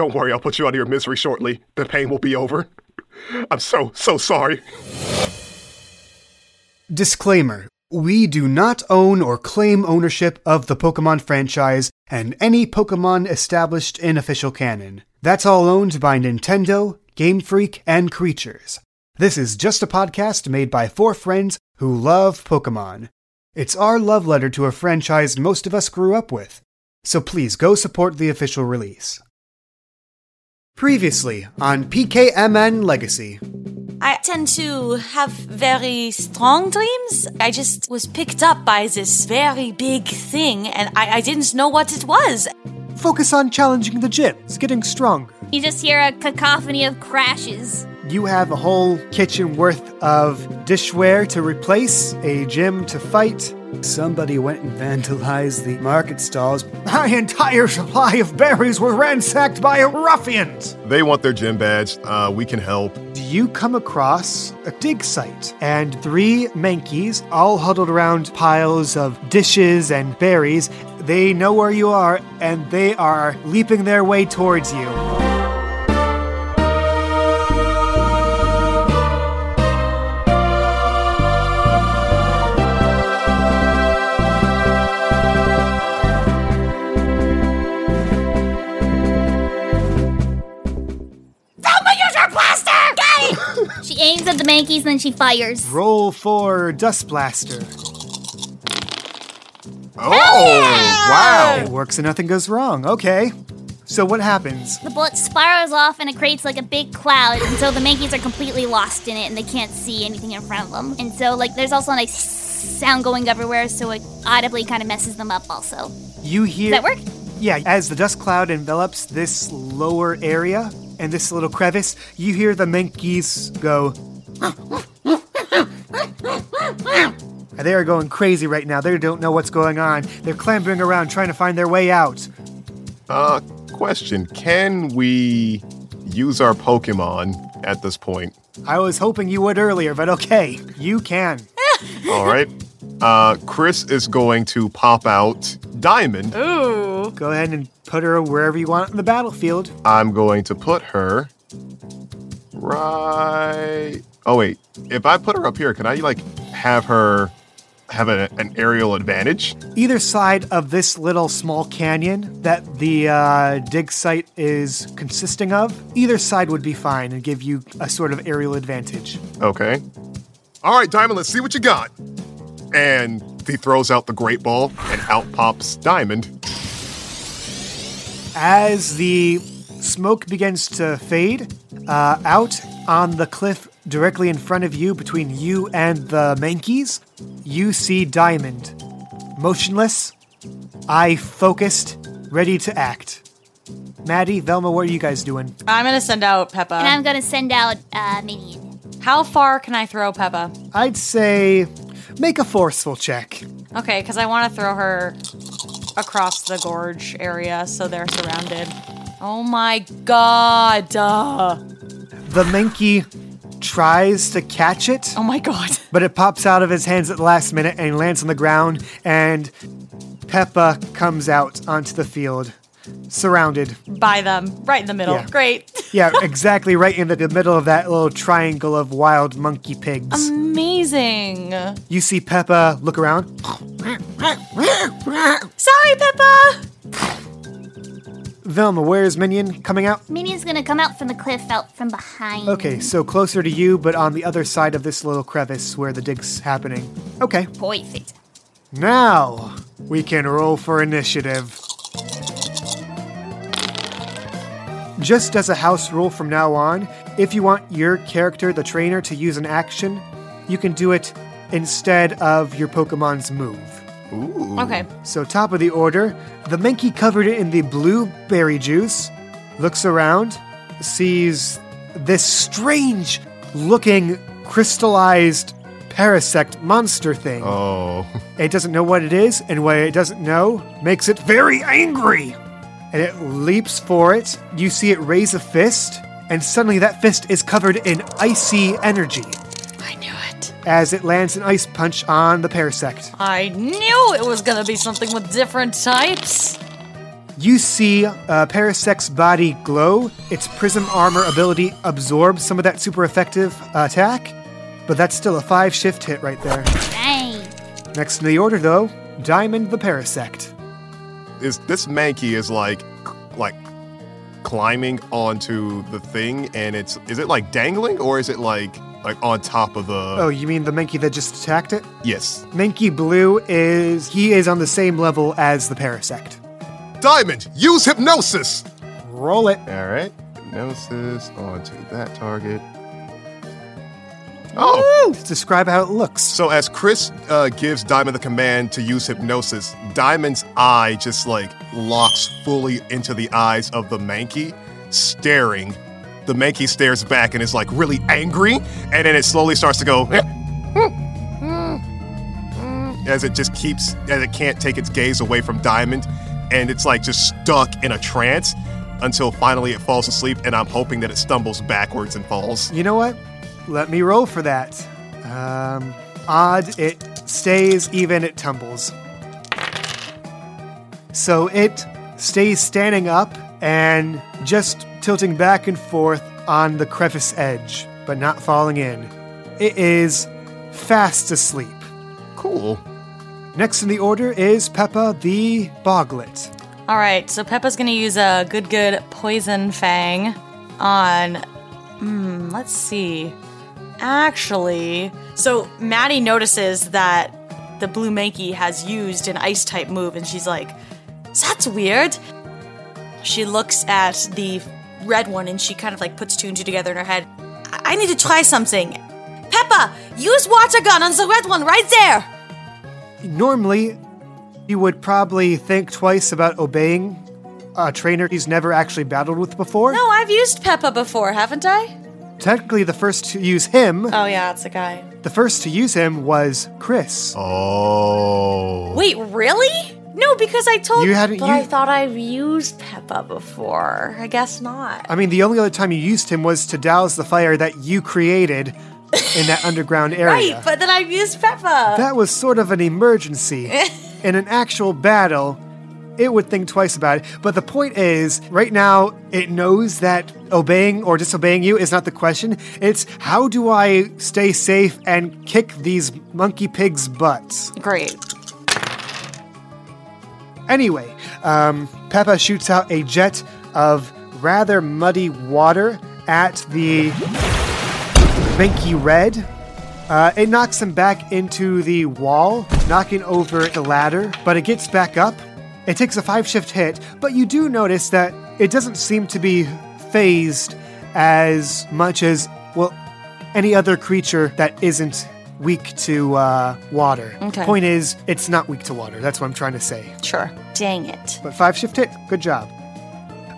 Don't worry, I'll put you out of your misery shortly. The pain will be over. I'm so, so sorry. Disclaimer We do not own or claim ownership of the Pokemon franchise and any Pokemon established in official canon. That's all owned by Nintendo, Game Freak, and Creatures. This is just a podcast made by four friends who love Pokemon. It's our love letter to a franchise most of us grew up with. So please go support the official release. Previously on PKMN Legacy. I tend to have very strong dreams. I just was picked up by this very big thing and I, I didn't know what it was. Focus on challenging the gyms, getting stronger. You just hear a cacophony of crashes. You have a whole kitchen worth of dishware to replace, a gym to fight. Somebody went and vandalized the market stalls. My entire supply of berries were ransacked by ruffians. They want their gym badge. Uh, we can help. Do you come across a dig site and three Mankeys all huddled around piles of dishes and berries. They know where you are and they are leaping their way towards you. Aims at the Mankeys and then she fires. Roll for Dust Blaster. Oh, oh wow. It works and nothing goes wrong. Okay. So what happens? The bullet spirals off and it creates like a big cloud, and so the Mankeys are completely lost in it and they can't see anything in front of them. And so, like, there's also like sound going everywhere, so it audibly kind of messes them up, also. You hear Does that work? Yeah, as the dust cloud envelops this lower area and this little crevice, you hear the monkeys go. And they are going crazy right now. They don't know what's going on. They're clambering around trying to find their way out. Uh, question. Can we use our Pokemon at this point? I was hoping you would earlier, but okay, you can. All right. Uh, Chris is going to pop out Diamond. Ooh. Go ahead and put her wherever you want on the battlefield. I'm going to put her right. Oh wait, if I put her up here, can I like have her have a, an aerial advantage? Either side of this little small canyon that the uh, dig site is consisting of, either side would be fine and give you a sort of aerial advantage. Okay. All right, Diamond. Let's see what you got. And he throws out the great ball, and out pops Diamond. As the smoke begins to fade, uh, out on the cliff directly in front of you, between you and the Mankeys, you see Diamond. Motionless, eye focused, ready to act. Maddie, Velma, what are you guys doing? I'm gonna send out Peppa. And I'm gonna send out uh, Minion. How far can I throw Peppa? I'd say make a forceful check. Okay, because I want to throw her across the gorge area so they're surrounded. Oh my god. Uh, The Mankey tries to catch it, oh my god. but it pops out of his hands at the last minute and lands on the ground, and Peppa comes out onto the field, surrounded. By them. Right in the middle. Yeah. Great. Yeah, exactly right in the, the middle of that little triangle of wild monkey pigs. Amazing. you see Peppa look around. Sorry, Peppa. Velma, where's Minion coming out? Minion's gonna come out from the cliff out from behind. Okay, so closer to you, but on the other side of this little crevice where the dig's happening. Okay, Perfect. now we can roll for initiative. Just as a house rule from now on, if you want your character, the trainer, to use an action, you can do it instead of your Pokemon's move. Ooh. Okay. So, top of the order, the Menki covered it in the blueberry juice, looks around, sees this strange looking crystallized parasect monster thing. Oh. It doesn't know what it is, and what it doesn't know makes it very angry. And it leaps for it. You see it raise a fist, and suddenly that fist is covered in icy energy I knew it. As it lands an ice punch on the parasect. I knew it was gonna be something with different types. You see uh, Parasect's body glow. Its prism armor ability absorbs some of that super effective uh, attack, but that's still a five shift hit right there. Dang. Next in the order, though, Diamond the Parasect. Is this Mankey is like like climbing onto the thing and it's is it like dangling or is it like like on top of the Oh, you mean the Mankey that just attacked it? Yes. Mankey Blue is he is on the same level as the Parasect. Diamond, use hypnosis! Roll it. Alright. Hypnosis onto that target. Oh! Woo! Describe how it looks. So as Chris uh, gives Diamond the command to use hypnosis, Diamond's eye just like locks fully into the eyes of the Mankey, staring. The Mankey stares back and is like really angry, and then it slowly starts to go as it just keeps as it can't take its gaze away from Diamond, and it's like just stuck in a trance until finally it falls asleep, and I'm hoping that it stumbles backwards and falls. You know what? Let me roll for that. Um, odd, it stays, even, it tumbles. So it stays standing up and just tilting back and forth on the crevice edge, but not falling in. It is fast asleep. Cool. Next in the order is Peppa the Boglet. All right, so Peppa's gonna use a good, good poison fang on. Hmm, let's see. Actually, so Maddie notices that the blue Mankey has used an ice type move, and she's like, "That's weird." She looks at the red one, and she kind of like puts two and two together in her head. I, I need to try something. Peppa, use water gun on the red one right there. Normally, you would probably think twice about obeying a trainer he's never actually battled with before. No, I've used Peppa before, haven't I? Technically, the first to use him, Oh yeah, it's a guy. the first to use him was Chris. Oh. Wait, really? No, because I told You hadn't But I thought I've used Peppa before. I guess not. I mean, the only other time you used him was to douse the fire that you created in that underground area. Right, but then I've used Peppa. that was sort of an emergency. in an actual battle, it would think twice about it. But the point is, right now, it knows that obeying or disobeying you is not the question. It's how do I stay safe and kick these monkey pigs' butts? Great. Anyway, um, Peppa shoots out a jet of rather muddy water at the Minky Red. Uh, it knocks him back into the wall, knocking over the ladder, but it gets back up. It takes a five shift hit, but you do notice that it doesn't seem to be phased as much as, well, any other creature that isn't weak to uh, water. Okay. Point is, it's not weak to water. That's what I'm trying to say. Sure. Dang it. But five shift hit. Good job.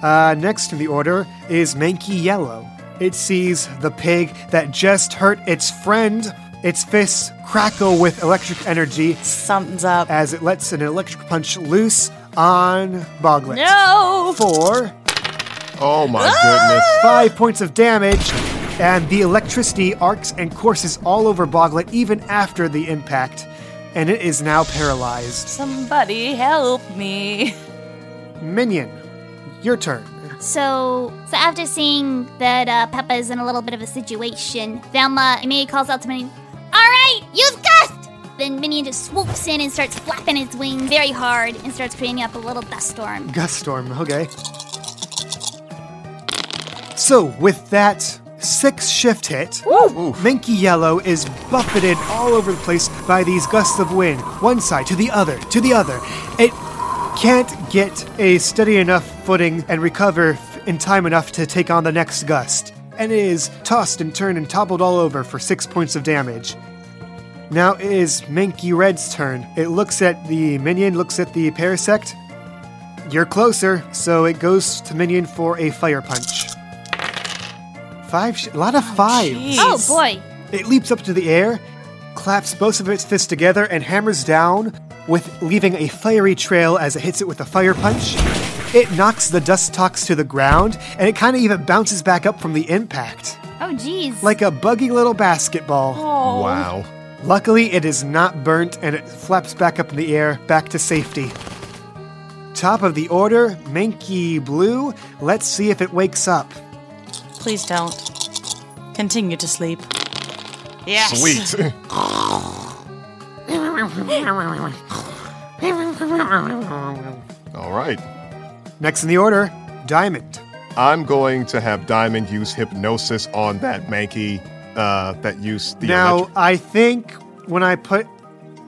Uh, next in the order is Mankey Yellow. It sees the pig that just hurt its friend. Its fists crackle with electric energy Something's up. as it lets an electric punch loose on Boglet. No! For Oh my goodness. five points of damage, and the electricity arcs and courses all over Boglet even after the impact, and it is now paralyzed. Somebody help me. Minion, your turn. So, so after seeing that uh, Peppa's in a little bit of a situation, Velma immediately calls out to Minion, All right, use gust! Then Minion just swoops in and starts flapping his wings very hard and starts creating up a little dust storm. Gust storm, okay. So, with that six shift hit, Minky Yellow is buffeted all over the place by these gusts of wind, one side to the other, to the other. It can't get a steady enough footing and recover in time enough to take on the next gust, and it is tossed and turned and toppled all over for six points of damage. Now it is Minky Red's turn. It looks at the minion, looks at the parasect, you're closer, so it goes to Minion for a fire punch. Five, sh- a lot of fives. Oh, jeez. Oh boy. It leaps up to the air, claps both of its fists together, and hammers down, with leaving a fiery trail as it hits it with a fire punch. It knocks the Dustox to the ground, and it kind of even bounces back up from the impact, Oh jeez. like a buggy little basketball. Oh. Wow. Luckily, it is not burnt, and it flaps back up in the air, back to safety. Top of the order, Mankey Blue. Let's see if it wakes up. Please don't. Continue to sleep. Yes. Sweet. All right. Next in the order, Diamond. I'm going to have Diamond use hypnosis on that Mankey uh, that used the now, electric- I think when I put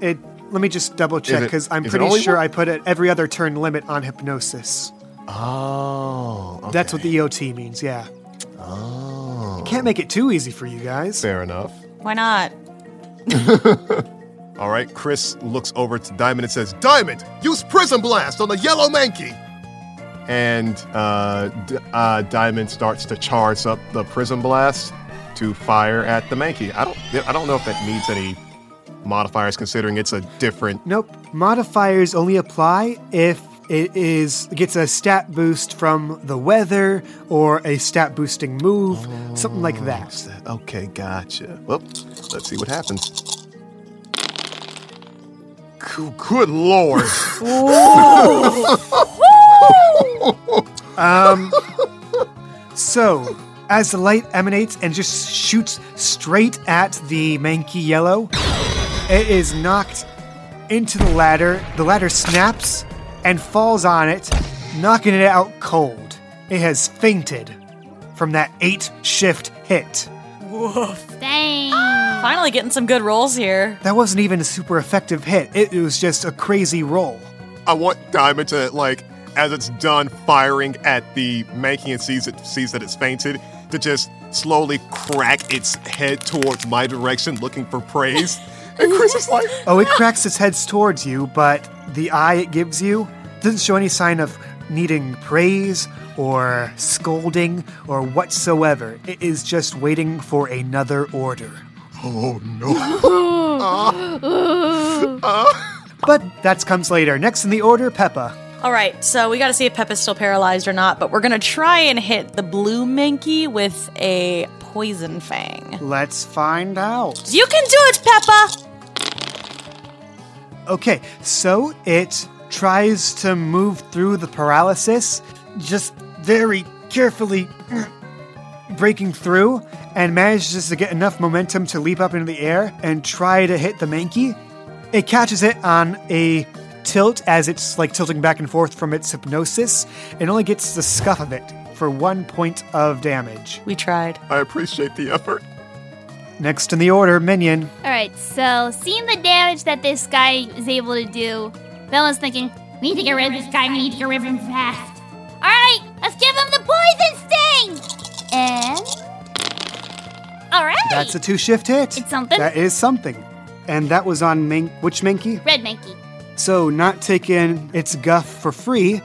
it, let me just double check it- because I'm is it pretty only sure one? I put it every other turn limit on hypnosis. Oh, That's what the EOT means, yeah. Oh, Can't make it too easy for you guys. fair enough. Why not? All right, Chris looks over to Diamond and says, Diamond, use Prism Blast on the yellow Mankey! And uh, D- uh, Diamond starts to charge up the Prism Blast to fire at the Mankey. I don't, I don't know if that needs any modifiers considering it's a different. Nope. Modifiers only apply if it is gets a stat boost from the weather or a stat boosting move, something like oh, that. That? Okay, gotcha. Well, let's see what happens. Good, good lord. Um, so, as the light emanates and just shoots straight at the Mankey Yellow, it is knocked into the ladder. The ladder snaps and falls on it, knocking it out cold. It has fainted from that eight shift hit. Dang. Finally getting some good rolls here. That wasn't even a super effective hit, it was just a crazy roll. I want Diamond to like, as it's done firing at the Mankey and sees it sees that it's fainted, to just slowly crack its head towards my direction, looking for praise. And Chris is like, Oh, it cracks its head towards you, but the eye it gives you doesn't show any sign of needing praise or scolding or whatsoever. It is just waiting for another order. "Oh no!" Ah. But that comes later. Next in the order, Peppa. All right, so we got to see if Peppa's still paralyzed or not, but we're going to try and hit the blue Minky with a poison fang. Let's find out. You can do it, Peppa! Okay, so it tries to move through the paralysis, just very carefully breaking through, and manages to get enough momentum to leap up into the air and try to hit the Mankey. It catches it on a tilt as it's like tilting back and forth from its hypnosis, and only gets the scuff of it for one point of damage. We tried. I appreciate the effort. Next in the order, Minion. All right, so seeing the damage that this guy is able to do, Bella's thinking, we need to get rid of this guy. We need to get rid of him fast. All right, let's give him the poison sting. And all right, That's a two shift hit. It's something. That is something. And that was on Man- which Mankey? red monkey. So, not taking its guff for free,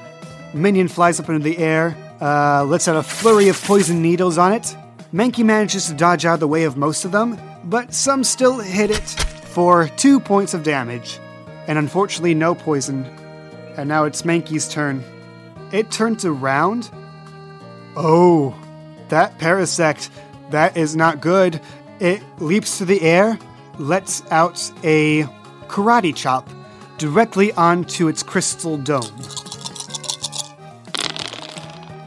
Minion flies up into the air, uh, lets out a flurry of poison needles on it. Mankey manages to dodge out of the way of most of them, but some still hit it for two points of damage. And unfortunately, no poison. And now it's Mankey's turn. It turns around. Oh, that parasect, that is not good. It leaps to the air, lets out a karate chop directly onto its crystal dome.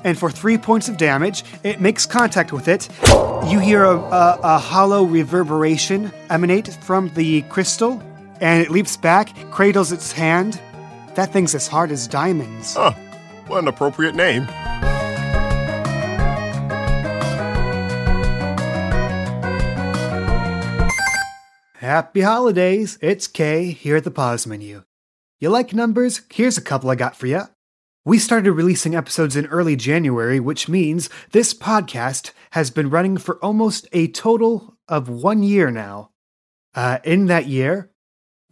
And for three points of damage, it makes contact with it. You hear a, a, a hollow reverberation emanate from the crystal, and it leaps back, cradles its hand. That thing's as hard as diamonds. Huh. What an appropriate name. Happy holidays! It's Kay here at the pause menu. You like numbers? Here's a couple I got for you. We started releasing episodes in early January, which means this podcast has been running for almost a total of one year now. Uh, in that year,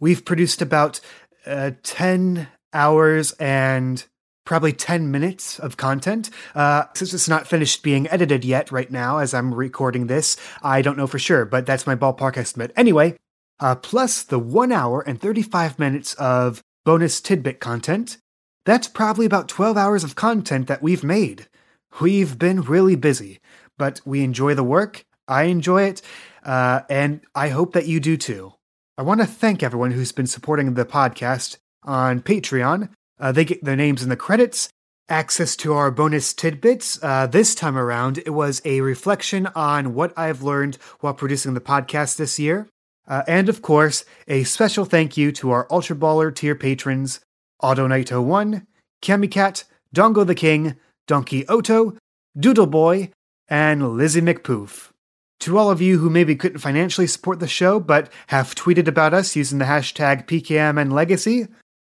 we've produced about uh, 10 hours and probably 10 minutes of content. Uh, since it's not finished being edited yet right now as I'm recording this, I don't know for sure, but that's my ballpark estimate. Anyway, uh, plus the 1 hour and 35 minutes of bonus tidbit content, that's probably about 12 hours of content that we've made. We've been really busy, but we enjoy the work. I enjoy it, uh, and I hope that you do too. I want to thank everyone who's been supporting the podcast on Patreon. Uh, they get their names in the credits, access to our bonus tidbits. Uh, this time around, it was a reflection on what I've learned while producing the podcast this year. Uh, and of course, a special thank you to our Ultra Baller tier patrons Auto Knight 01, Camicat, Dongo the King, Donkey Oto, Doodle Boy, and Lizzie McPoof. To all of you who maybe couldn't financially support the show but have tweeted about us using the hashtag PKMN Legacy,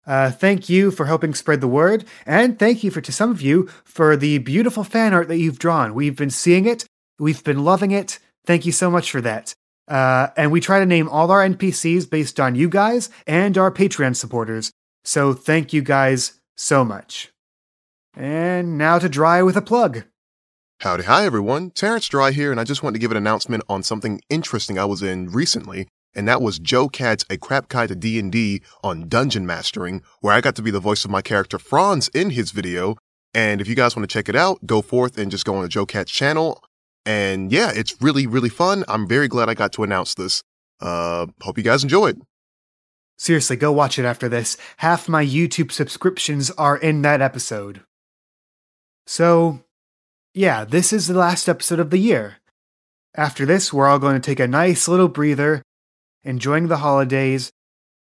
uh, thank you for helping spread the word, and thank you for to some of you for the beautiful fan art that you've drawn. We've been seeing it, we've been loving it. Thank you so much for that. Uh, and we try to name all our NPCs based on you guys and our Patreon supporters. So thank you guys so much. And now to dry with a plug. Howdy, hi everyone. Terrence Dry here, and I just wanted to give an announcement on something interesting I was in recently, and that was JoCat's A Crap Guide to D&D on Dungeon Mastering, where I got to be the voice of my character Franz in his video. And if you guys want to check it out, go forth and just go on the JoCat's channel. And yeah, it's really, really fun. I'm very glad I got to announce this. Uh, hope you guys enjoy it. Seriously, go watch it after this. Half my YouTube subscriptions are in that episode. So, yeah, this is the last episode of the year. After this, we're all going to take a nice little breather, enjoying the holidays.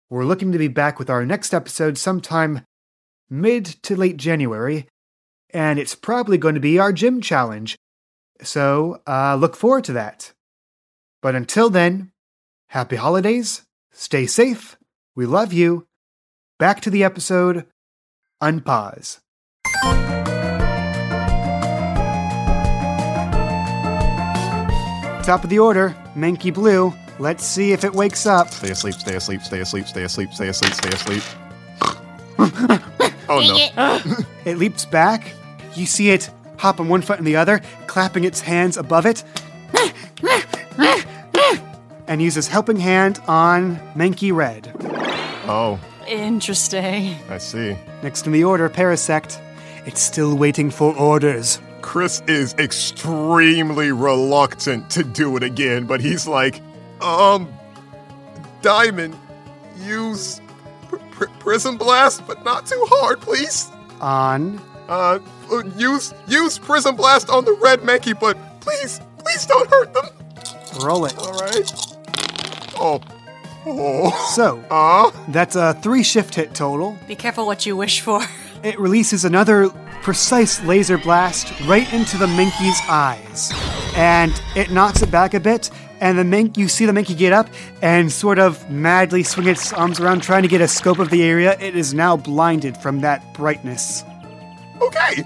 We're looking to be back with our next episode sometime mid to late January, and it's probably going to be our gym challenge. So, uh, look forward to that. But until then, happy holidays, stay safe, we love you. Back to the episode, unpause. Top of the order, Mankey Blue. Let's see if it wakes up. Stay asleep, stay asleep, stay asleep, stay asleep, stay asleep, stay asleep. oh no. it. It leaps back. You see it hop on one foot and the other, clapping its hands above it, and uses helping hand on Mankey Red. Oh, Interesting. I see. Next in the order, Parasect. It's still waiting for orders. Chris is extremely reluctant to do it again, but he's like, um, Diamond, use pr- pr- Prism Blast, but not too hard, please. On. Uh, uh, use use Prism Blast on the red Mankey, but please, please don't hurt them. Roll it. All right. Oh, oh. So, Uh, that's a three shift hit total. Be careful what you wish for. It releases another precise laser blast right into the Minky's eyes. And it knocks it back a bit, and the mink you see the Minky get up and sort of madly swing its arms around trying to get a scope of the area. It is now blinded from that brightness. okay.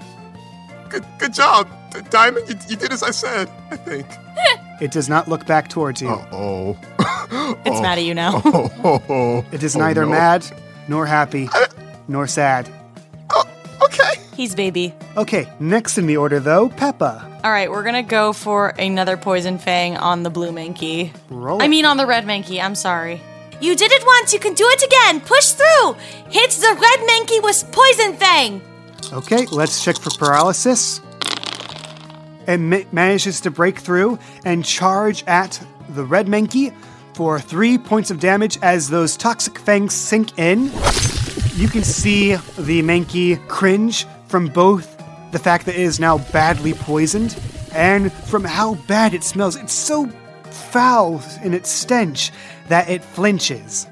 Good, good job, D- Diamond. You, you did as I said. I think. It does not look back towards you. Oh, It's mad at you now. oh, oh, oh. It is Oh, neither no. mad, nor happy, nor sad. He's baby. Okay, next in the order though, Peppa. All right, we're gonna go for another poison fang on the blue Mankey. Roll I mean, on the red Mankey. I'm sorry. You did it once. You can do it again. Push through. Hit the red Mankey with poison fang. Okay, let's check for paralysis. It ma- manages to break through and charge at the red Mankey for three points of damage as those toxic fangs sink in. You can see the Mankey cringe from both the fact that it is now badly poisoned and from how bad it smells. It's so foul in its stench that it flinches.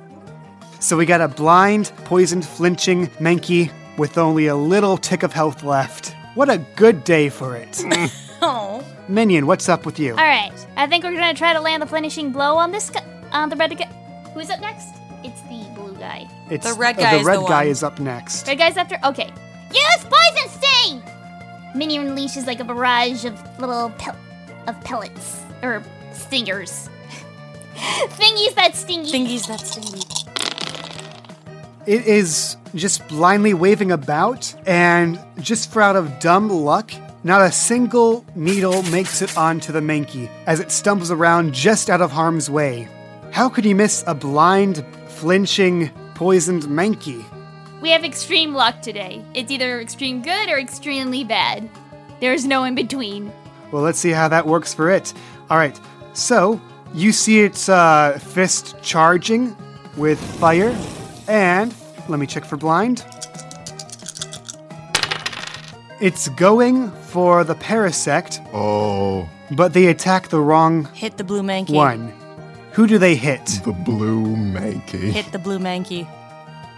So we got a blind, poisoned, flinching Mankey with only a little tick of health left. What a good day for it. Oh. Minion, what's up with you? All right. I think we're gonna try to land the finishing blow on this guy, on the red guy. Who's up next? It's the blue guy. It's The red uh, guy the is red the guy one. is up next. Red guy's after. Okay. Use poison sting. Minion unleashes like a barrage of little pel- of pellets or stingers. Thingies that stingy. Thingies that stingy. It is just blindly waving about, and just for out of dumb luck, not a single needle makes it onto the Mankey as it stumbles around just out of harm's way. How could he miss a blind, flinching, poisoned Mankey? We have extreme luck today. It's either extreme good or extremely bad. There's no in between. Well, let's see how that works for it. All right, so you see its uh, fist charging with fire, and let me check for blind. It's going for the Parasect, Oh, but they attack the wrong Hit the blue Mankey. one. Who do they hit? the blue Mankey. Hit the blue Mankey.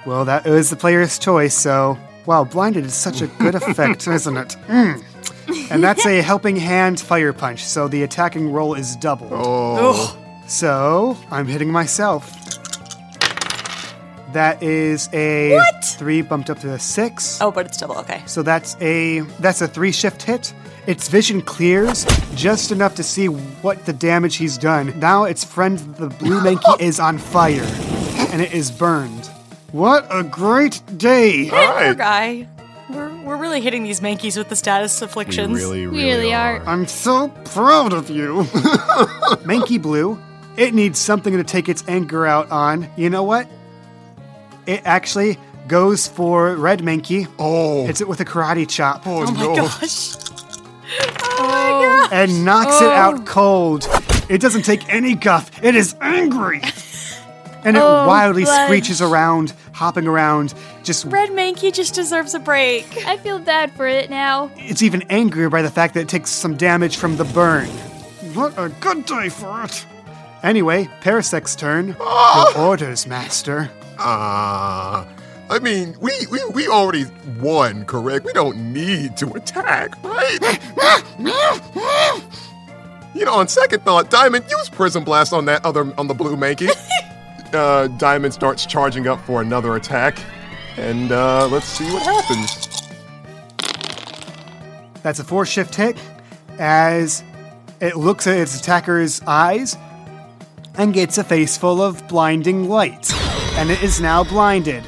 Well, that was the player's choice, so. Wow, blinded is such a good effect, isn't it? Mm. And that's a helping hand fire punch, so the attacking roll is doubled. Oh, So, I'm hitting myself. That is a What? three bumped up to a six. Oh, but it's double. Okay. So that's a that's a three shift hit. Its vision clears just enough to see what the damage he's done. Now its friend the blue Mankey is on fire, and it is burned. What a great day! Poor guy. We're, we're really hitting these mankeys with the status We afflictions. really, We really, really are. are. I'm so proud of you. Mankey Blue, it needs something to take its anger out on. You know what? It actually goes for Red Mankey, Oh, hits it with a karate chop, oh, Oh my no. gosh. Oh my oh. god. and knocks it out oh. cold. It doesn't take any guff. It is angry. And it Oh, wildly blood. screeches around, hopping around. Just Red Mankey just deserves a break. I feel bad for it now. it's even angrier by the fact that it takes some damage from the burn. What a good day for it. Anyway, Parasect's turn. Your orders, master. Ah, I mean, we, we we already won, correct? We don't need to attack, right? you know, on second thought, Diamond use Prism Blast on that other on the blue Mankey. uh, Diamond starts charging up for another attack, and uh, let's see what happens. That's a four shift hit as it looks at its attacker's eyes and gets a face full of blinding light. And it is now blinded,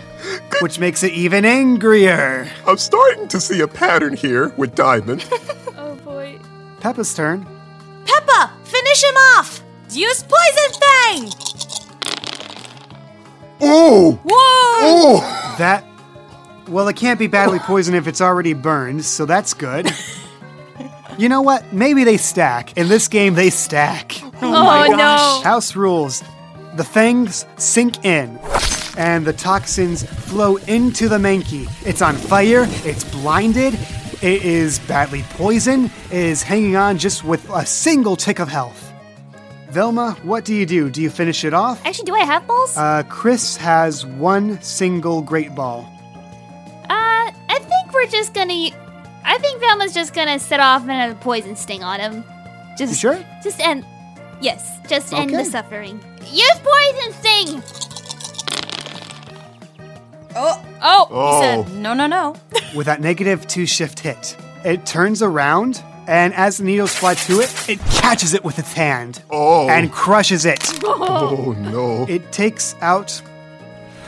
which makes it even angrier. I'm starting to see a pattern here with Diamond. Oh boy. Peppa's turn. Peppa, finish him off. Use poison fang. Oh, Whoa. oh! That. Well, it can't be badly poisoned if it's already burned, so that's good. You know what? Maybe they stack. In this game, they stack. Oh, no. House rules. The fangs sink in, and the toxins flow into the Mankey. It's on fire, it's blinded, it is badly poisoned, it is hanging on just with a single tick of health. Velma, what do you do? Do you finish it off? Actually, do I have balls? Uh, Chris has one single great ball. Uh, I think we're just gonna. I think Velma's just gonna set off another poison sting on him. Just You sure? Just end. Yes, just end Okay. the suffering. Use poison sting. Oh. Oh, Oh. He said, no, no, no. with that negative two shift hit. It turns around, and as the needles fly to it, it catches it with its hand Oh. and crushes it. Oh no. It takes out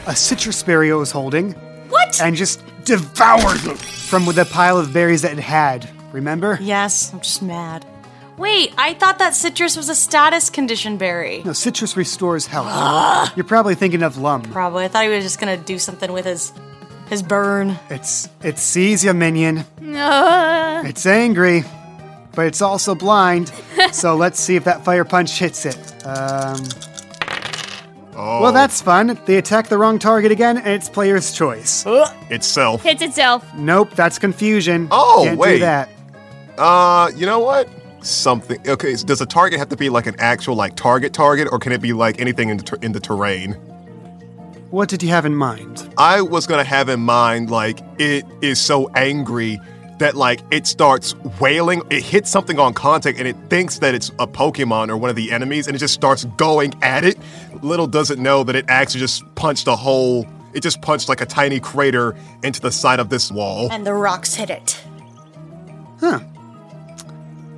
a Sitrus berry it was holding What? and just devours it from the pile of berries that it had. Remember? Yes, I'm just mad. Wait, I thought that Sitrus was a status condition berry. No, Sitrus restores health. You're probably thinking of Lum. Probably. I thought he was just gonna do something with his his burn. It's it sees you, minion. It's angry, but it's also blind. so let's see if that fire punch hits it. Um, Oh, well, that's fun. They attack the wrong target again, and it's player's choice. itself. hits itself. Nope, that's confusion. Oh, Can't wait. do that. Uh, you know what? Something. Okay, so does a target have to be like an actual like target target, or can it be like anything in the, ter- in the terrain? What did you have in mind? I was gonna have in mind like it is so angry that like it starts wailing. It hits something on contact and it thinks that it's a Pokemon or one of the enemies, and it just starts going at it. Little does it know that it actually just punched a hole. It just punched like a tiny crater into the side of this wall. And the rocks hit it. Huh.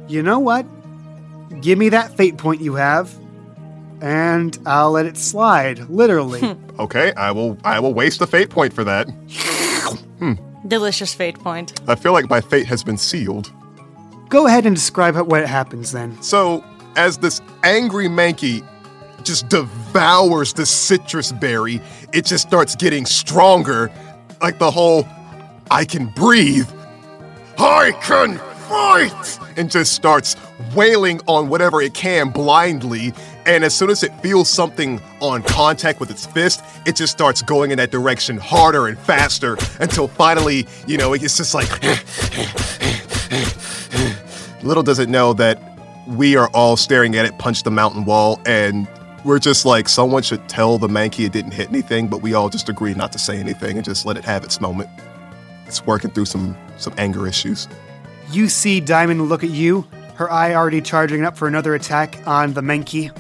You know what? Give me that fate point you have, and I'll let it slide, literally. Okay, I will. I will waste a fate point for that. Delicious fate point. I feel like my fate has been sealed. Go ahead and describe what happens then. So, as this angry Mankey just devours the Sitrus berry, it just starts getting stronger. Like the whole, I can breathe. I can fight! And just starts wailing on whatever it can blindly. And as soon as it feels something on contact with its fist, it just starts going in that direction harder and faster until finally, you know, it's just like. Little does it know that we are all staring at it punch the mountain wall, and we're just like, someone should tell the Mankey it didn't hit anything, but we all just agree not to say anything and just let it have its moment. It's working through some some anger issues. You see Diamond look at you, her eye already charging up for another attack on the Menki.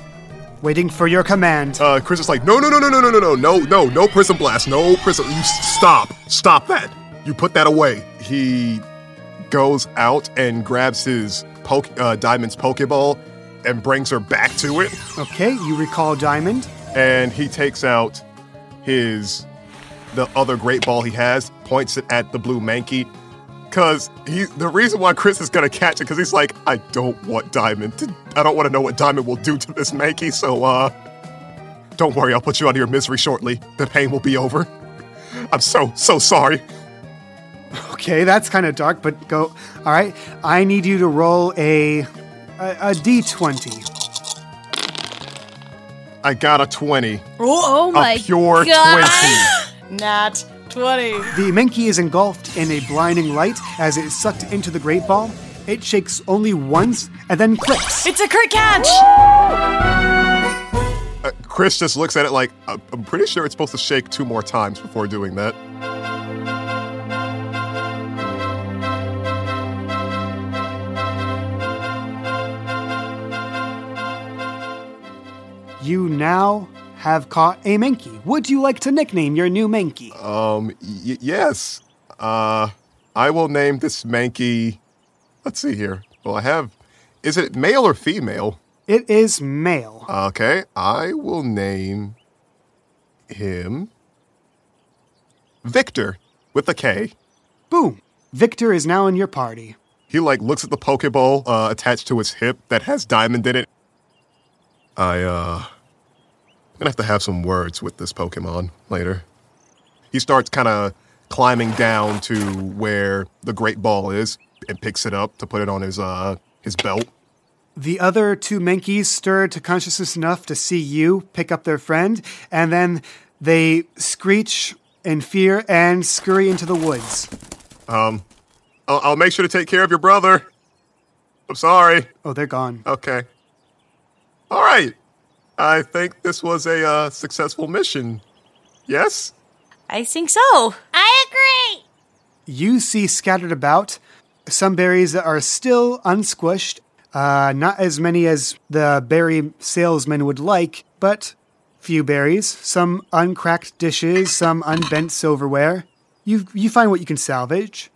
Waiting for your command. Uh, Chris is like, no, no, no, no, no, no, no, no, no, no, no prism blast, no prism. You stop, stop that. You put that away. He goes out and grabs his poke, uh, Diamond's Pokeball and brings her back to it. Okay, you recall Diamond. and he takes out his the other great ball he has, points it at the blue Mankey. Cause he the reason why Chris is gonna catch it, because he's like, I don't want Diamond to I don't want to know what Diamond will do to this Mankey, so uh don't worry, I'll put you out of your misery shortly. The pain will be over. I'm so, so sorry. Okay, that's kind of dark, but go. All right, I need you to roll a a, a d20. I got a 20. Oh my a pure god! 20. Nat 20. The Menki is engulfed in a blinding light as it is sucked into the Great Ball. It shakes only once and then clicks. It's a crit catch! Uh, Chris just looks at it like, "Uh, I'm pretty sure it's supposed to shake two more times before doing that. You now have caught a Menki. Would you like to nickname your new Menki? Um, y- yes. Uh, I will name this Mankey. Let's see here. Well, I have. Is it male or female? It is male. Okay, I will name him Victor with a K. Boom. Victor is now in your party. He like looks at the Pokeball uh, attached to his hip that has diamond in it. I uh, gonna have to have some words with this Pokemon later. He starts kind of climbing down to where the Great Ball is and picks it up to put it on his uh his belt. The other two Menkies stir to consciousness enough to see you pick up their friend, and then they screech in fear and scurry into the woods. I'll, I'll make sure to take care of your brother. I'm sorry. Oh, they're gone. Okay. All right. I think this was a uh, successful mission. Yes. I think so. I agree. You see scattered about some berries that are still unsquished. Uh, not as many as the berry salesman would like, but few berries. Some uncracked dishes, some unbent silverware. You you find what you can salvage.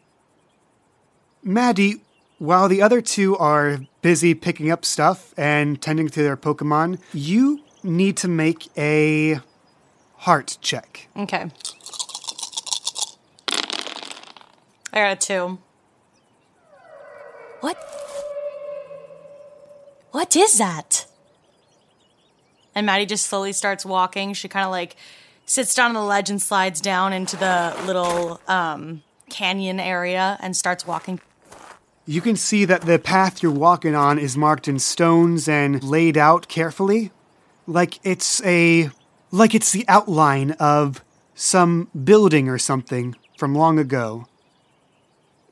Maddie, while the other two are busy picking up stuff and tending to their Pokemon, you need to make a heart check. Okay. I got a two. What? What is that? And Maddie just slowly starts walking. She kind of like sits down on the ledge and slides down into the little um, canyon area and starts walking. You can see that the path you're walking on is marked in stones and laid out carefully, like it's a like it's the outline of some building or something from long ago.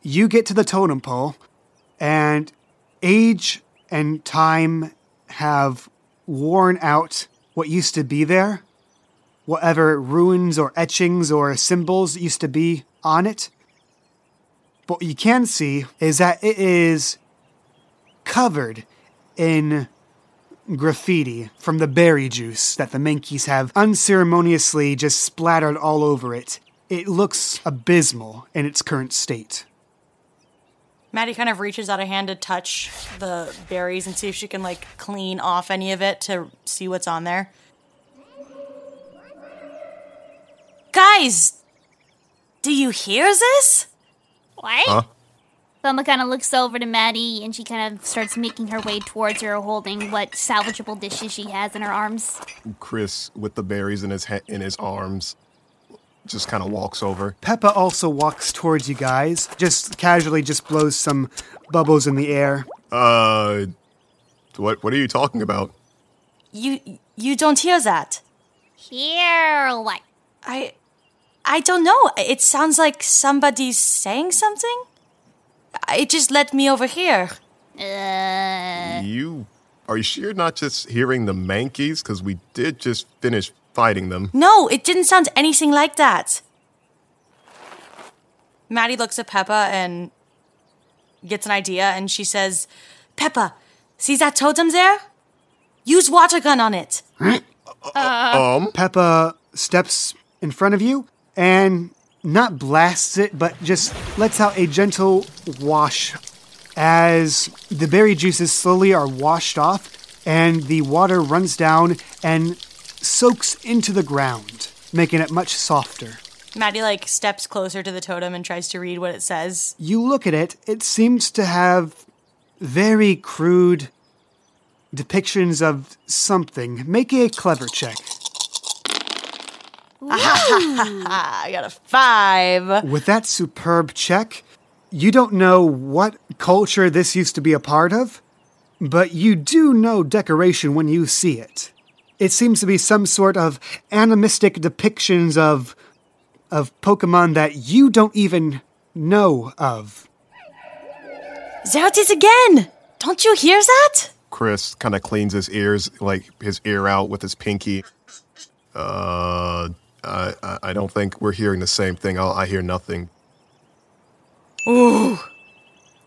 You get to the totem pole and age and time have worn out what used to be there. Whatever ruins or etchings or symbols used to be on it. But what you can see is that it is covered in graffiti from the berry juice that the Menkies have unceremoniously just splattered all over it. It looks abysmal in its current state. Maddie kind of reaches out a hand to touch the berries and see if she can like clean off any of it to see what's on there. Guys, do you hear this? What? Thelma kind of looks over to Maddie and she kind of starts making her way towards her, holding what salvageable dishes she has in her arms. Chris, with the berries in his ha- in his arms, just kind of walks over. Peppa also walks towards you guys, just casually just blows some bubbles in the air. Uh, what what are you talking about? You you don't hear that. Hear what? I I don't know. It sounds like somebody's saying something. It just led me over here. Uh, You are you sure you're not just hearing the Mankeys? Because we did just finish fighting them. No, it didn't sound anything like that. Maddie looks at Peppa and gets an idea and she says, Peppa, see that totem there? Use water gun on it. Uh, uh, uh. Um? Peppa steps in front of you and not blasts it, but just lets out a gentle wash as the berry juices slowly are washed off and the water runs down and soaks into the ground, making it much softer. Maddie like steps closer to the totem and tries to read what it says. You look at it, it seems to have very crude depictions of something. Make a clever check. I got a five. With that superb check, you don't know what culture this used to be a part of, but you do know decoration when you see it. It seems to be some sort of animistic depictions of of Pokemon that you don't even know of. There it is again. Don't you hear that? Chris kind of cleans his ears, like his ear out with his pinky. Uh, I, I- I don't think we're hearing the same thing. i I hear nothing. Ooh.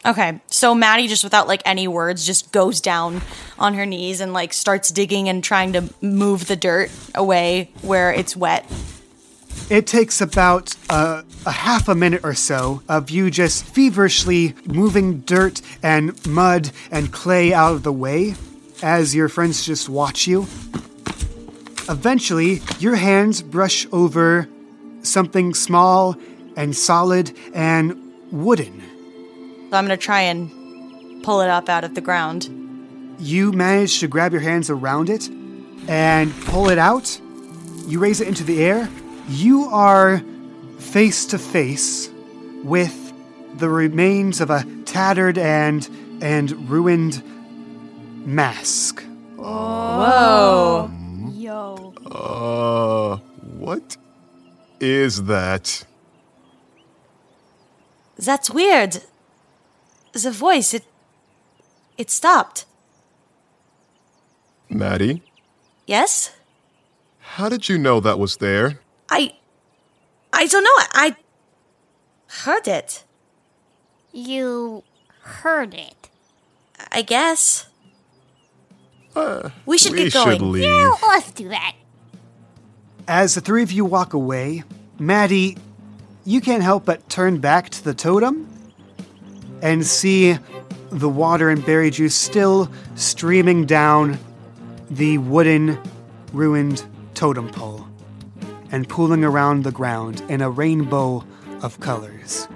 Okay, so Maddie just without like any words just goes down on her knees and like starts digging and trying to move the dirt away where it's wet. It takes about uh, a half a minute or so of you just feverishly moving dirt and mud and clay out of the way as your friends just watch you. Eventually, your hands brush over something small and solid and wooden. So I'm gonna try and pull it up out of the ground. You manage to grab your hands around it and pull it out. You raise it into the air. You are face to face with the remains of a tattered and and ruined mask. Whoa. Yo. Uh, what is that? That's weird. The voice, it it stopped. Maddie, Yes? how did you know that was there? I I don't know. I heard it. You heard it. I guess. Uh, we should we get going. should leave. Yeah, let's do that. As the three of you walk away, Maddie, you can't help but turn back to the totem and see the water and berry juice still streaming down the wooden, ruined totem pole and pooling around the ground in a rainbow of colors.